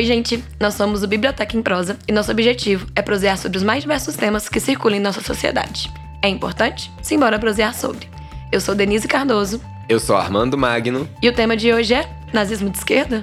Oi, gente! Nós somos o Biblioteca em Prosa e nosso objetivo é prosear sobre os mais diversos temas que circulam em nossa sociedade. É importante? Simbora prosear sobre. Eu sou Denise Cardoso. Eu sou Armando Magno. E o tema de hoje é Nazismo de Esquerda?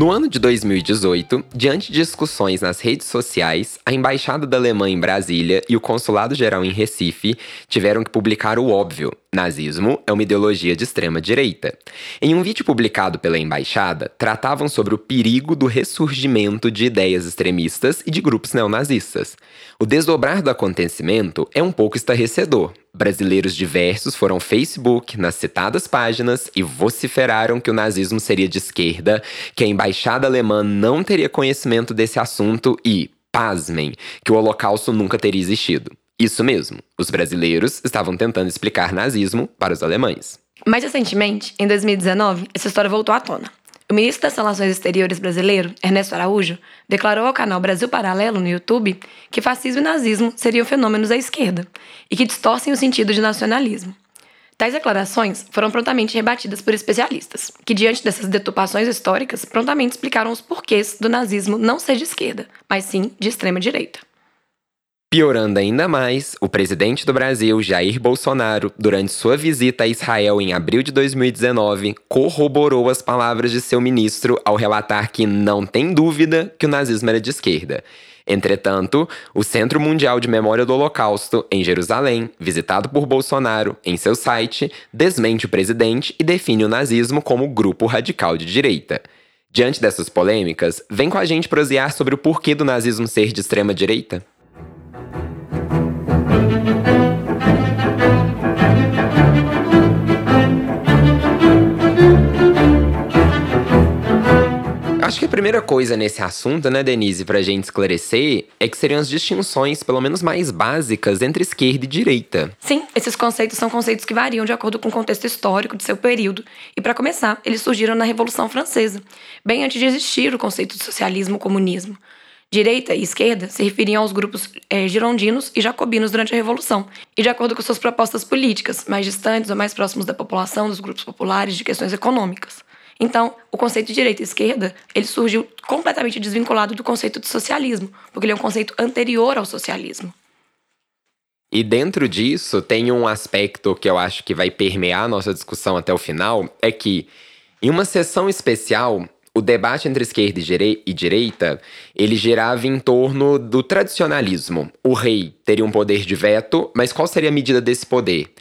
No ano de 2018, diante de discussões nas redes sociais, a Embaixada da Alemanha em Brasília e o Consulado-Geral em Recife tiveram que publicar o óbvio: nazismo é uma ideologia de extrema-direita. Em um vídeo publicado pela embaixada, tratavam sobre o perigo do ressurgimento de ideias extremistas e de grupos neonazistas. O desdobrar do acontecimento é um pouco estarrecedor, Brasileiros diversos foram ao Facebook, nas citadas páginas, e vociferaram que o nazismo seria de esquerda, que a embaixada alemã não teria conhecimento desse assunto e, pasmem, que o Holocausto nunca teria existido. Isso mesmo, os brasileiros estavam tentando explicar nazismo para os alemães. Mais recentemente, em 2019, essa história voltou à tona. O ministro das Relações Exteriores brasileiro, Ernesto Araújo, declarou ao canal Brasil Paralelo no YouTube que fascismo e nazismo seriam fenômenos da esquerda e que distorcem o sentido de nacionalismo. Tais declarações foram prontamente rebatidas por especialistas, que, diante dessas deturpações históricas, prontamente explicaram os porquês do nazismo não ser de esquerda, mas sim de extrema direita. Piorando ainda mais, o presidente do Brasil, Jair Bolsonaro, durante sua visita a Israel em abril de 2019, corroborou as palavras de seu ministro ao relatar que não tem dúvida que o nazismo era de esquerda. Entretanto, o Centro Mundial de Memória do Holocausto, em Jerusalém, visitado por Bolsonaro em seu site, desmente o presidente e define o nazismo como grupo radical de direita. Diante dessas polêmicas, vem com a gente prosear sobre o porquê do nazismo ser de extrema direita? Acho que a primeira coisa nesse assunto, né, Denise, pra gente esclarecer, é que seriam as distinções, pelo menos mais básicas, entre esquerda e direita. Sim, esses conceitos são conceitos que variam de acordo com o contexto histórico de seu período. E para começar, eles surgiram na Revolução Francesa, bem antes de existir o conceito de socialismo ou comunismo. Direita e esquerda se referiam aos grupos é, girondinos e jacobinos durante a Revolução, e de acordo com suas propostas políticas, mais distantes ou mais próximos da população, dos grupos populares, de questões econômicas. Então, o conceito de direita e esquerda, ele surgiu completamente desvinculado do conceito de socialismo, porque ele é um conceito anterior ao socialismo. E dentro disso, tem um aspecto que eu acho que vai permear a nossa discussão até o final, é que em uma sessão especial, o debate entre esquerda e direita, ele girava em torno do tradicionalismo. O rei teria um poder de veto, mas qual seria a medida desse poder?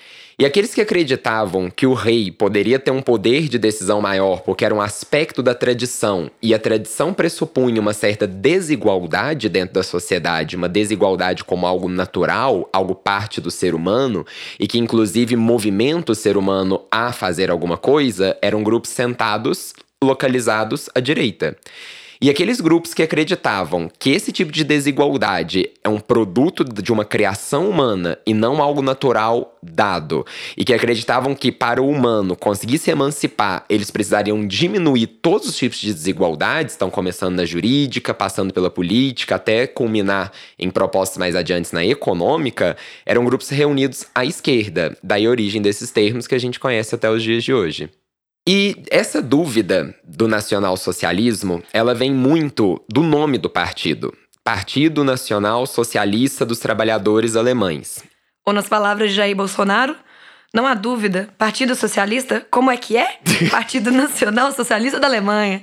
E aqueles que acreditavam que o rei poderia ter um poder de decisão maior porque era um aspecto da tradição e a tradição pressupunha uma certa desigualdade dentro da sociedade, uma desigualdade como algo natural, algo parte do ser humano e que inclusive movimenta o ser humano a fazer alguma coisa, eram grupos sentados localizados à direita. E aqueles grupos que acreditavam que esse tipo de desigualdade é um produto de uma criação humana e não algo natural dado, e que acreditavam que para o humano conseguir se emancipar, eles precisariam diminuir todos os tipos de desigualdades, estão começando na jurídica, passando pela política, até culminar em propostas mais adiantes na econômica, eram grupos reunidos à esquerda, daí a origem desses termos que a gente conhece até os dias de hoje. E essa dúvida do nacional-socialismo, ela vem muito do nome do partido. Partido Nacional Socialista dos Trabalhadores Alemães. Ou nas palavras de Jair Bolsonaro, não há dúvida. Partido Socialista, como é que é? Partido Nacional Socialista da Alemanha.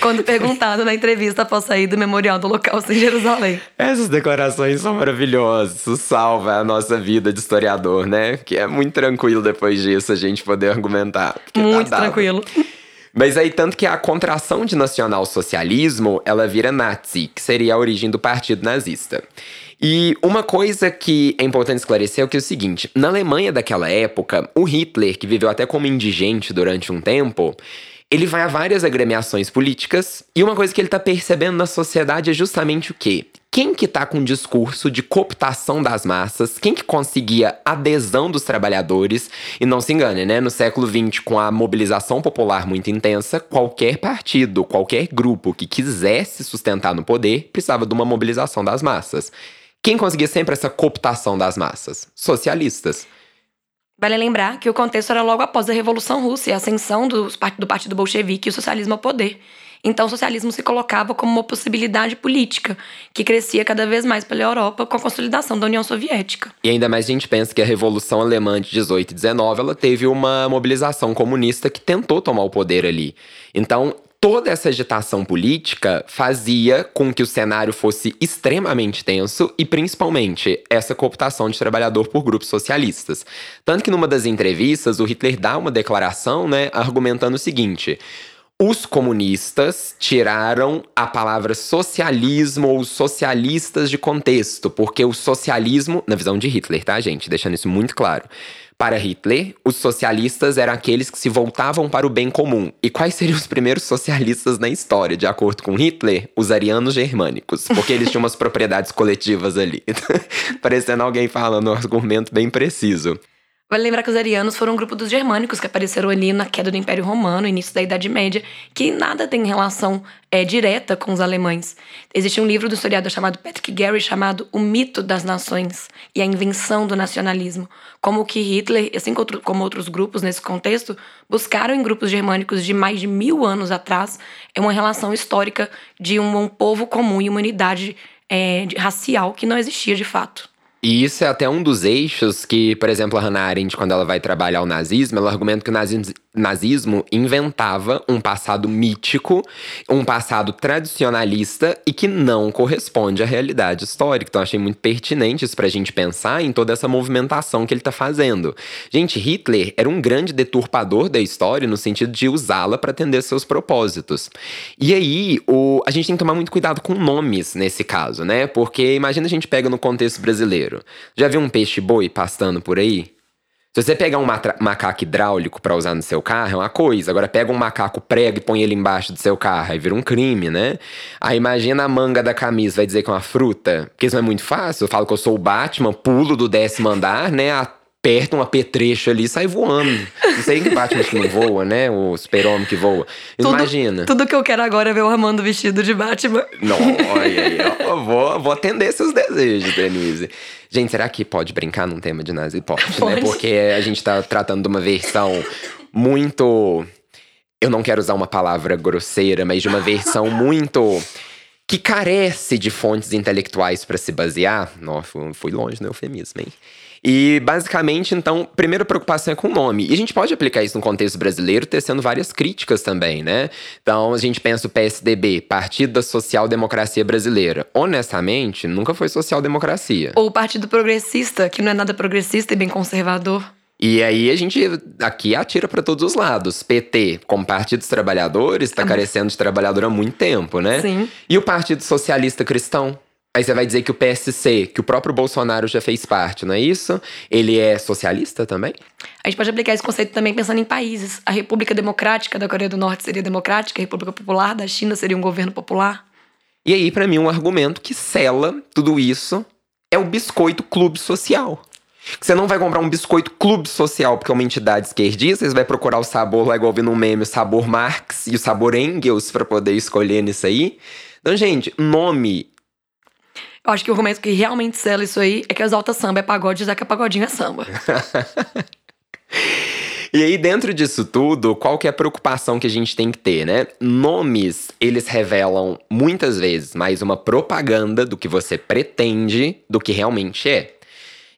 Quando perguntado na entrevista após sair do Memorial do Holocausto em Jerusalém. Essas declarações são maravilhosas. Isso salva a nossa vida de historiador, né? Que é muito tranquilo depois disso a gente poder argumentar. Tá muito tá tranquilo. Mas aí, tanto que a contração de nacional-socialismo, ela vira nazi, que seria a origem do partido nazista. E uma coisa que é importante esclarecer é, que é o seguinte: na Alemanha daquela época, o Hitler, que viveu até como indigente durante um tempo, ele vai a várias agremiações políticas e uma coisa que ele tá percebendo na sociedade é justamente o quê? Quem que tá com um discurso de cooptação das massas, quem que conseguia adesão dos trabalhadores, e não se engane, né? No século XX, com a mobilização popular muito intensa, qualquer partido, qualquer grupo que quisesse sustentar no poder, precisava de uma mobilização das massas. Quem conseguia sempre essa cooptação das massas? Socialistas. Vale lembrar que o contexto era logo após a Revolução Russa e a ascensão do, do Partido Bolchevique e o socialismo ao poder. Então, o socialismo se colocava como uma possibilidade política, que crescia cada vez mais pela Europa com a consolidação da União Soviética. E ainda mais a gente pensa que a Revolução Alemã de 18 e 19 ela teve uma mobilização comunista que tentou tomar o poder ali. Então, toda essa agitação política fazia com que o cenário fosse extremamente tenso e, principalmente, essa cooptação de trabalhador por grupos socialistas. Tanto que, numa das entrevistas, o Hitler dá uma declaração, né, argumentando o seguinte. Os comunistas tiraram a palavra socialismo ou socialistas de contexto, porque o socialismo, na visão de Hitler, tá, gente? Deixando isso muito claro. Para Hitler, os socialistas eram aqueles que se voltavam para o bem comum. E quais seriam os primeiros socialistas na história? De acordo com Hitler, os arianos germânicos, porque eles tinham umas propriedades coletivas ali. Parecendo alguém falando um argumento bem preciso. Vale lembrar que os arianos foram um grupo dos germânicos que apareceram ali na queda do Império Romano, início da Idade Média, que nada tem relação é, direta com os alemães. Existe um livro do historiador chamado Patrick Gary chamado O Mito das Nações e a Invenção do Nacionalismo, como que Hitler, assim como outros grupos nesse contexto, buscaram em grupos germânicos de mais de mil anos atrás é uma relação histórica de um, povo comum e uma unidade é, racial que não existia de fato. E isso é até um dos eixos que, por exemplo, a Hannah Arendt, quando ela vai trabalhar o nazismo, ela argumenta que o nazismo, nazismo inventava um passado mítico, um passado tradicionalista e que não corresponde à realidade histórica. Então, achei muito pertinente isso pra gente pensar em toda essa movimentação que ele tá fazendo. Gente, Hitler era um grande deturpador da história no sentido de usá-la para atender seus propósitos. E aí, o, a gente tem que tomar muito cuidado com nomes nesse caso, né? Porque imagina a gente pega no contexto brasileiro. Já viu um peixe-boi pastando por aí? Se você pegar um macaco hidráulico para usar no seu carro, é uma coisa. Agora pega um macaco prego e põe ele embaixo do seu carro, aí vira um crime, né? Aí imagina a manga da camisa, vai dizer que é uma fruta. Porque isso não é muito fácil. Eu falo que eu sou o Batman, pulo do décimo andar, né? Aperta um apetrecho ali e sai voando. Não sei que Batman que não voa, né? O super-homem que voa. Imagina. Tudo que eu quero agora é ver o Armando vestido de Batman. Não, olha aí. Eu vou, vou atender seus desejos, Denise. Gente, será que pode brincar num tema de nazi? Pode, né? pode. né? Porque a gente tá tratando de uma versão muito. Eu não quero usar uma palavra grosseira, mas de uma versão muito. que carece de fontes intelectuais para se basear. Nossa, fui longe no eufemismo, hein? E basicamente, então, primeira preocupação é com o nome. E a gente pode aplicar isso no contexto brasileiro, tecendo várias críticas também, né? Então, a gente pensa o PSDB, Partido da Social Democracia Brasileira. Honestamente, nunca foi social-democracia. Ou o Partido Progressista, que não é nada progressista e bem conservador. E aí a gente aqui atira para todos os lados. PT, como Partido dos Trabalhadores, está carecendo de trabalhador há muito tempo, né? Sim. E o Partido Socialista Cristão, Aí você vai dizer que o PSC, que o próprio Bolsonaro já fez parte, não é isso? Ele é socialista também? A gente pode aplicar esse conceito também pensando em países. A República Democrática da Coreia do Norte seria democrática, a República Popular da China seria um governo popular. E aí, para mim, um argumento que sela tudo isso é o biscoito clube social. Você não vai comprar um biscoito clube social porque é uma entidade esquerdista, você vai procurar o sabor lá igual no meme, o sabor Marx e o sabor Engels para poder escolher nisso aí. Então, gente, nome eu acho que o argumento que realmente sela isso aí é que exalta samba é pagode, já que a pagodinho é samba. E aí, dentro disso tudo, qual que é a preocupação que a gente tem que ter, né? Nomes, eles revelam muitas vezes mais uma propaganda do que você pretende do que realmente é.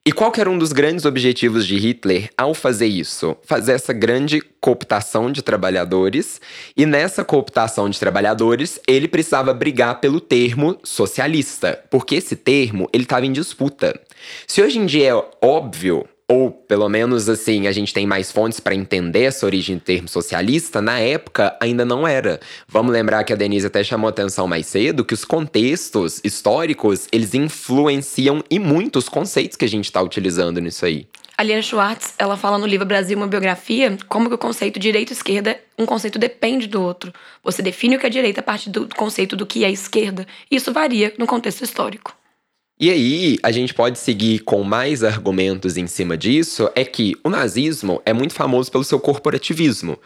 E qual que era um dos grandes objetivos de Hitler ao fazer isso? Fazer essa grande cooptação de trabalhadores. E nessa cooptação de trabalhadores, ele precisava brigar pelo termo socialista, porque esse termo ele estava em disputa. Se hoje em dia é óbvio ou pelo menos assim, a gente tem mais fontes para entender essa origem do termo socialista, na época ainda não era. Vamos lembrar que a Denise até chamou atenção mais cedo que os contextos históricos, eles influenciam e muito os conceitos que a gente está utilizando nisso aí. A Liane Schwartz, ela fala no livro Brasil, uma biografia, como que o conceito direita-esquerda, um conceito depende do outro. Você define o que é direita a partir do conceito do que é esquerda. E isso varia no contexto histórico. E aí, a gente pode seguir com mais argumentos em cima disso, é que o nazismo é muito famoso pelo seu corporativismo.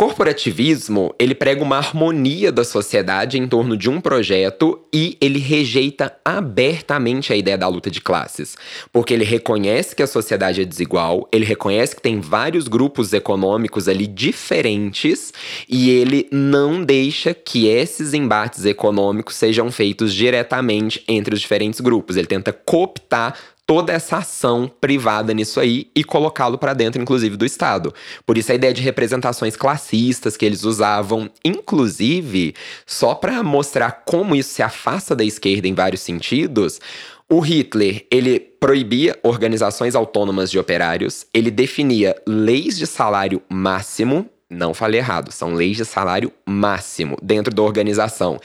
Corporativismo, ele prega uma harmonia da sociedade em torno de um projeto e ele rejeita abertamente a ideia da luta de classes, porque ele reconhece que a sociedade é desigual, ele reconhece que tem vários grupos econômicos ali diferentes e ele não deixa que esses embates econômicos sejam feitos diretamente entre os diferentes grupos. Ele tenta cooptar toda essa ação privada nisso aí e colocá-lo para dentro, inclusive, do Estado. Por isso a ideia de representações classistas que eles usavam, inclusive, só para mostrar como isso se afasta da esquerda em vários sentidos. O Hitler, ele proibia organizações autônomas de operários, ele definia leis de salário máximo, não falei errado, são leis de salário máximo dentro da organização.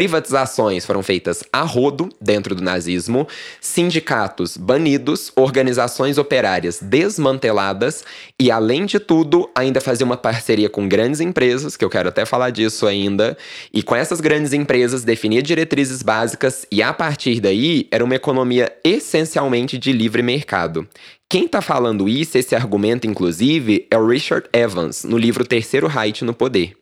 Privatizações foram feitas a rodo dentro do nazismo, sindicatos banidos, organizações operárias desmanteladas e, além de tudo, ainda fazia uma parceria com grandes empresas, que eu quero até falar disso ainda, e com essas grandes empresas definia diretrizes básicas e, a partir daí, era uma economia essencialmente de livre mercado. Quem está falando isso, esse argumento, inclusive, é o Richard Evans, no livro Terceiro Reich no Poder.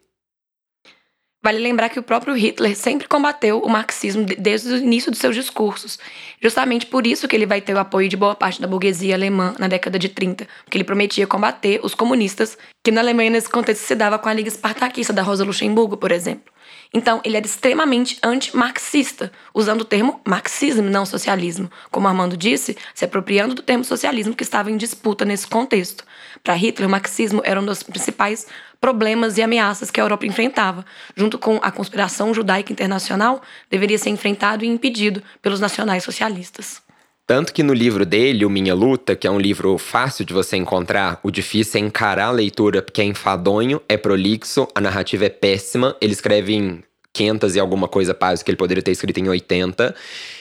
Vale lembrar que o próprio Hitler sempre combateu o marxismo desde o início dos seus discursos. Justamente por isso que ele vai ter o apoio de boa parte da burguesia alemã na década de 30, porque ele prometia combater os comunistas, que na Alemanha nesse contexto se dava com a Liga Espartaquista da Rosa Luxemburgo, por exemplo. Então, ele era extremamente anti-marxista, usando o termo marxismo, não socialismo. Como Armando disse, se apropriando do termo socialismo que estava em disputa nesse contexto. Para Hitler, o marxismo era um dos principais problemas e ameaças que a Europa enfrentava, junto com a conspiração judaica internacional, deveria ser enfrentado e impedido pelos nacionais socialistas. Tanto que no livro dele, O Minha Luta, que é um livro fácil de você encontrar, o difícil é encarar a leitura porque é enfadonho, é prolixo, a narrativa é péssima. Ele escreve em 500 e alguma coisa páginas que ele poderia ter escrito em 80.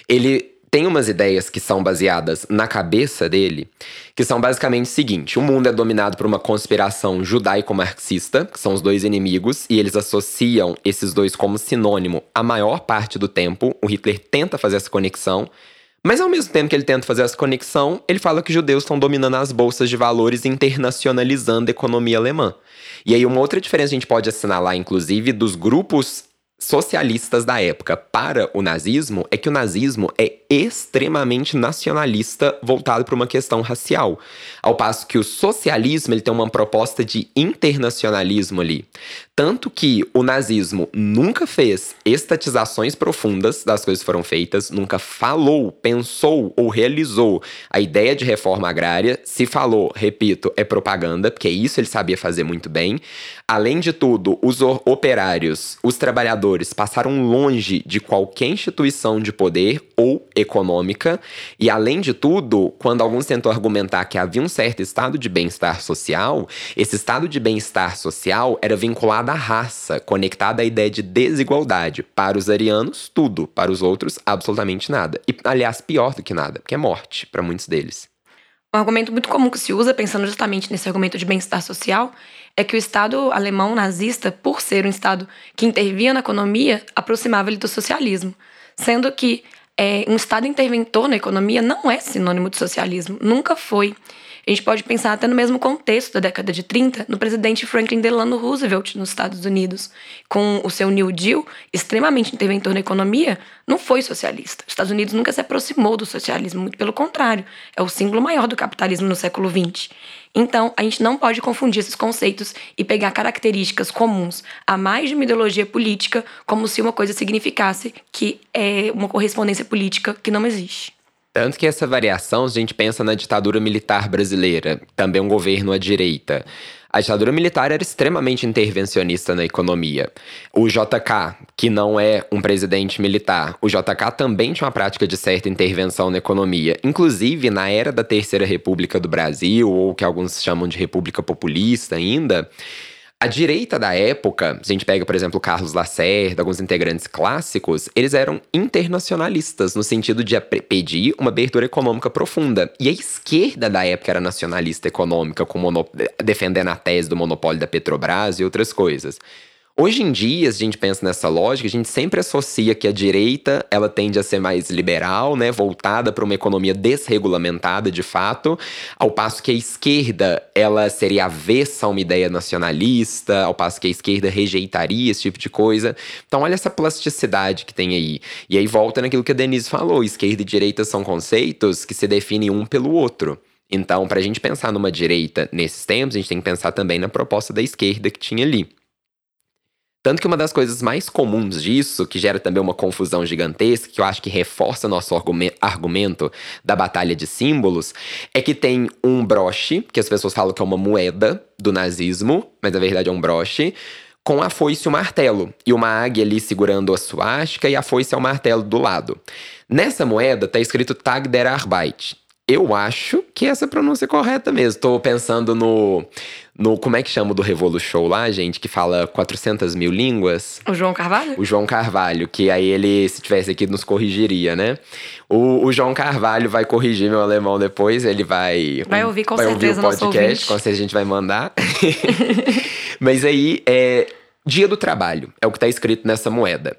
Ele tem umas ideias que são baseadas na cabeça dele, que são basicamente o seguinte: o mundo é dominado por uma conspiração judaico-marxista, que são os dois inimigos, e eles associam esses dois como sinônimo a maior parte do tempo. O Hitler tenta fazer essa conexão, mas ao mesmo tempo que ele tenta fazer essa conexão, ele fala que judeus estão dominando as bolsas de valores internacionalizando a economia alemã. E aí, uma outra diferença a gente pode assinalar, inclusive, dos grupos socialistas da época para o nazismo é que o nazismo é extremamente nacionalista voltado para uma questão racial, ao passo que o socialismo ele tem uma proposta de internacionalismo ali. Tanto que o nazismo nunca fez estatizações profundas das coisas que foram feitas, nunca falou, pensou ou realizou a ideia de reforma agrária. Se falou, repito, é propaganda, porque isso ele sabia fazer muito bem. Além de tudo, os operários, os trabalhadores passaram longe de qualquer instituição de poder ou econômica, e além de tudo, quando alguns tentam argumentar que havia um certo estado de bem-estar social, esse estado de bem-estar social era vinculado à raça, conectado à ideia de desigualdade. Para os arianos, tudo, para os outros, absolutamente nada. E, aliás, pior do que nada, porque é morte para muitos deles. Um argumento muito comum que se usa, pensando justamente nesse argumento de bem-estar social, é que o Estado alemão nazista, por ser um Estado que intervia na economia, aproximava ele do socialismo. Sendo que é, um Estado interventor na economia não é sinônimo de socialismo, nunca foi. A gente pode pensar até no mesmo contexto da década de 30, no presidente Franklin Delano Roosevelt nos Estados Unidos. Com o seu New Deal, extremamente interventor na economia, não foi socialista. Os Estados Unidos nunca se aproximou do socialismo, muito pelo contrário, é o símbolo maior do capitalismo no século XX. Então, a gente não pode confundir esses conceitos e pegar características comuns a mais de uma ideologia política como se uma coisa significasse que é uma correspondência política que não existe. Tanto que essa variação, a gente pensa na ditadura militar brasileira, também um governo à direita. A ditadura militar era extremamente intervencionista na economia. O JK, que não é um presidente militar, o JK também tinha uma prática de certa intervenção na economia. Inclusive, na era da Terceira República do Brasil, ou que alguns chamam de República Populista ainda, a direita da época, se a gente pega, por exemplo, Carlos Lacerda, alguns integrantes clássicos, eles eram internacionalistas, no sentido de pedir uma abertura econômica profunda. E a esquerda da época era nacionalista econômica, com defendendo a tese do monopólio da Petrobras e outras coisas. Hoje em dia, se a gente pensa nessa lógica, a gente sempre associa que a direita ela tende a ser mais liberal, né, voltada para uma economia desregulamentada de fato, ao passo que a esquerda ela seria avessa a uma ideia nacionalista, ao passo que a esquerda rejeitaria esse tipo de coisa. Então, olha essa plasticidade que tem aí. E aí volta naquilo que a Denise falou: esquerda e direita são conceitos que se definem um pelo outro. Então, para a gente pensar numa direita nesses tempos, a gente tem que pensar também na proposta da esquerda que tinha ali. Tanto que uma das coisas mais comuns disso, que gera também uma confusão gigantesca, que eu acho que reforça nosso argumento da batalha de símbolos, é que tem um broche, que as pessoas falam que é uma moeda do nazismo, mas na verdade é um broche, com a foice e o martelo, e uma águia ali segurando a suástica e a foice e o martelo do lado. Nessa moeda tá escrito Tag der Arbeit, eu acho que essa é a pronúncia correta mesmo. Tô pensando no, no. Como é que chama do Revolu Show lá, gente? Que fala 400 mil línguas. O João Carvalho? O João Carvalho, que aí ele, se tivesse aqui, nos corrigiria, né? O, o João Carvalho vai corrigir meu alemão depois. Ele vai. Vai ouvir com vai certeza ouvir o podcast, com certeza a gente vai mandar. Mas aí, é. Dia do trabalho, é o que está escrito nessa moeda.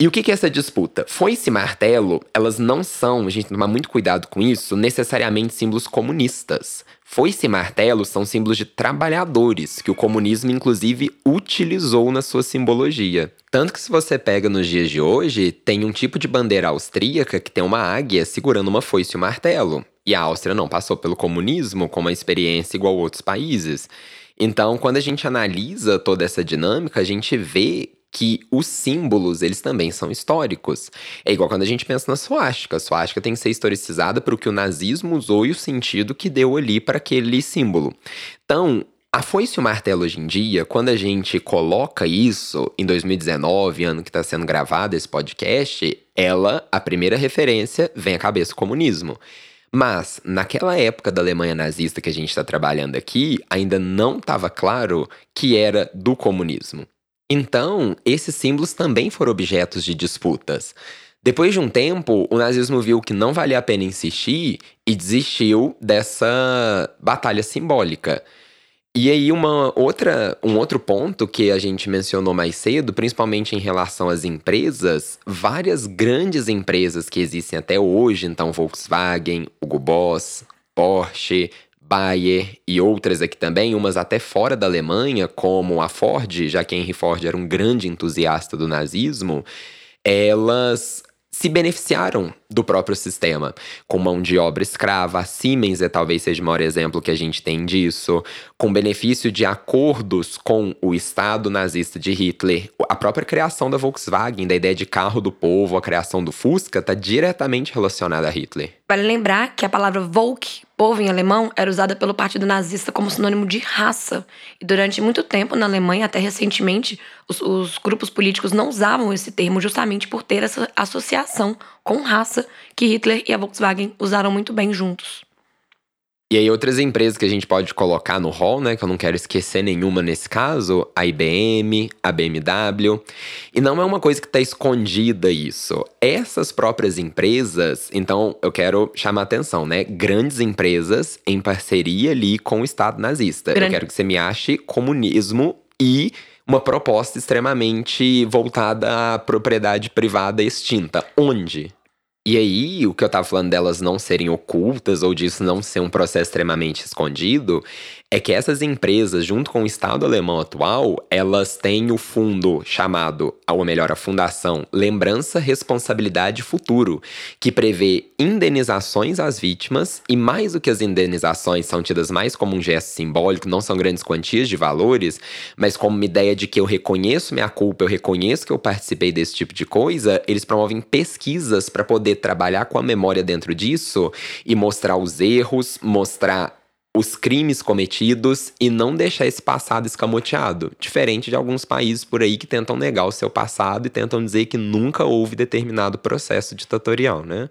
E o que, que é essa disputa? Foice e martelo, elas não são, a gente tomar muito cuidado com isso, necessariamente símbolos comunistas. Foice e martelo são símbolos de trabalhadores, que o comunismo inclusive utilizou na sua simbologia. Tanto que se você pega nos dias de hoje, tem um tipo de bandeira austríaca que tem uma águia segurando uma foice e um martelo. E a Áustria não passou pelo comunismo com uma experiência igual a outros países. Então, quando a gente analisa toda essa dinâmica, a gente vê que os símbolos, eles também são históricos. É igual quando a gente pensa na suástica. A suástica tem que ser historicizada para o que o nazismo usou e o sentido que deu ali para aquele símbolo. Então, a foice e o martelo hoje em dia, quando a gente coloca isso em 2019, ano que está sendo gravado esse podcast, ela, a primeira referência, vem à cabeça o comunismo. Mas, naquela época da Alemanha nazista que a gente está trabalhando aqui, ainda não estava claro que era do comunismo. Então, esses símbolos também foram objetos de disputas. Depois de um tempo, o nazismo viu que não valia a pena insistir e desistiu dessa batalha simbólica. E aí uma outra, um outro ponto que a gente mencionou mais cedo, principalmente em relação às empresas, várias grandes empresas que existem até hoje, então Volkswagen, Hugo Boss, Porsche, Bayer e outras aqui também, umas até fora da Alemanha, como a Ford, já que Henry Ford era um grande entusiasta do nazismo, elas se beneficiaram do próprio sistema, com mão de obra escrava. A Siemens é talvez seja o maior exemplo que a gente tem disso, com benefício de acordos com o Estado nazista de Hitler. A própria criação da Volkswagen, da ideia de carro do povo, a criação do Fusca, está diretamente relacionada a Hitler. Vale lembrar que a palavra Volk, povo em alemão, era usada pelo partido nazista como sinônimo de raça. E durante muito tempo na Alemanha, até recentemente, os, os grupos políticos não usavam esse termo justamente por ter essa associação com raça que Hitler e a Volkswagen usaram muito bem juntos. E aí, outras empresas que a gente pode colocar no hall, né? Que eu não quero esquecer nenhuma nesse caso, a IBM, a BMW. E não é uma coisa que está escondida isso. Essas próprias empresas, então eu quero chamar atenção, né? Grandes empresas em parceria ali com o Estado nazista. Grande. Eu quero que você me ache comunismo e uma proposta extremamente voltada à propriedade privada extinta. Onde? E aí, o que eu tava falando delas não serem ocultas ou disso não ser um processo extremamente escondido, é que essas empresas, junto com o Estado alemão atual, elas têm o fundo chamado, ou melhor, a Fundação Lembrança, Responsabilidade Futuro, que prevê indenizações às vítimas, e mais do que as indenizações são tidas mais como um gesto simbólico, não são grandes quantias de valores, mas como uma ideia de que eu reconheço minha culpa, eu reconheço que eu participei desse tipo de coisa, eles promovem pesquisas para poder trabalhar com a memória dentro disso e mostrar os erros, mostrar os crimes cometidos e não deixar esse passado escamoteado, diferente de alguns países por aí que tentam negar o seu passado e tentam dizer que nunca houve determinado processo ditatorial, né?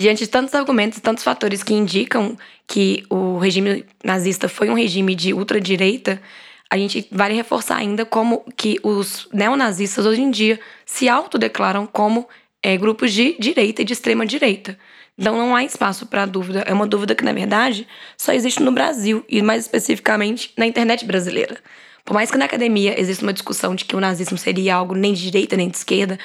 Diante de tantos argumentos, tantos fatores que indicam que o regime nazista foi um regime de ultradireita, a gente vale reforçar ainda como que os neonazistas hoje em dia se autodeclaram como é, grupos de direita e de extrema direita. Então não há espaço para dúvida. É uma dúvida que, na verdade, só existe no Brasil e mais especificamente na internet brasileira. Por mais que na academia exista uma discussão de que o nazismo seria algo nem de direita nem de esquerda,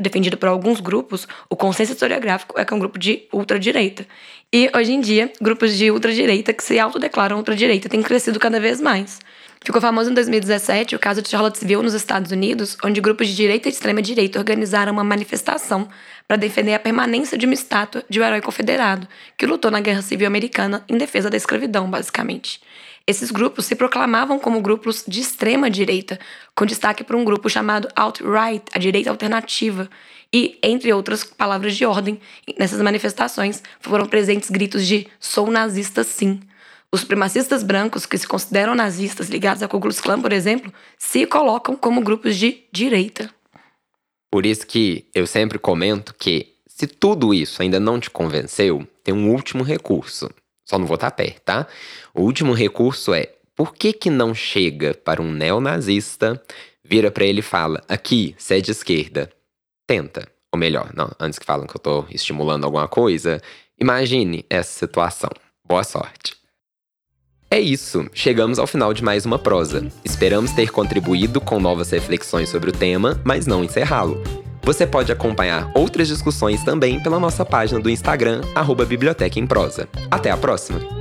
defendido por alguns grupos, o consenso historiográfico é que é um grupo de ultradireita. E hoje em dia, grupos de ultradireita que se autodeclaram ultradireita têm crescido cada vez mais. Ficou famoso em 2017 o caso de Charlottesville, nos Estados Unidos, onde grupos de direita e extrema-direita organizaram uma manifestação para defender a permanência de uma estátua de um herói confederado que lutou na Guerra Civil Americana em defesa da escravidão, basicamente. Esses grupos se proclamavam como grupos de extrema direita, com destaque para um grupo chamado Alt-Right, a direita alternativa. E, entre outras palavras de ordem, nessas manifestações foram presentes gritos de sou nazista sim. Os supremacistas brancos, que se consideram nazistas ligados à Ku Klux Klan, por exemplo, se colocam como grupos de direita. Por isso que eu sempre comento que, se tudo isso ainda não te convenceu, tem um último recurso. Só não vou estar perto, tá? O último recurso é: por que que não chega para um neonazista, vira para ele e fala: aqui, você é de esquerda? Tenta. Ou melhor, não, antes que falam que eu tô estimulando alguma coisa, imagine essa situação. Boa sorte. É isso, chegamos ao final de mais uma prosa. Esperamos ter contribuído com novas reflexões sobre o tema, mas não encerrá-lo. Você pode acompanhar outras discussões também pela nossa página do Instagram, arroba Biblioteca em Prosa. Até a próxima!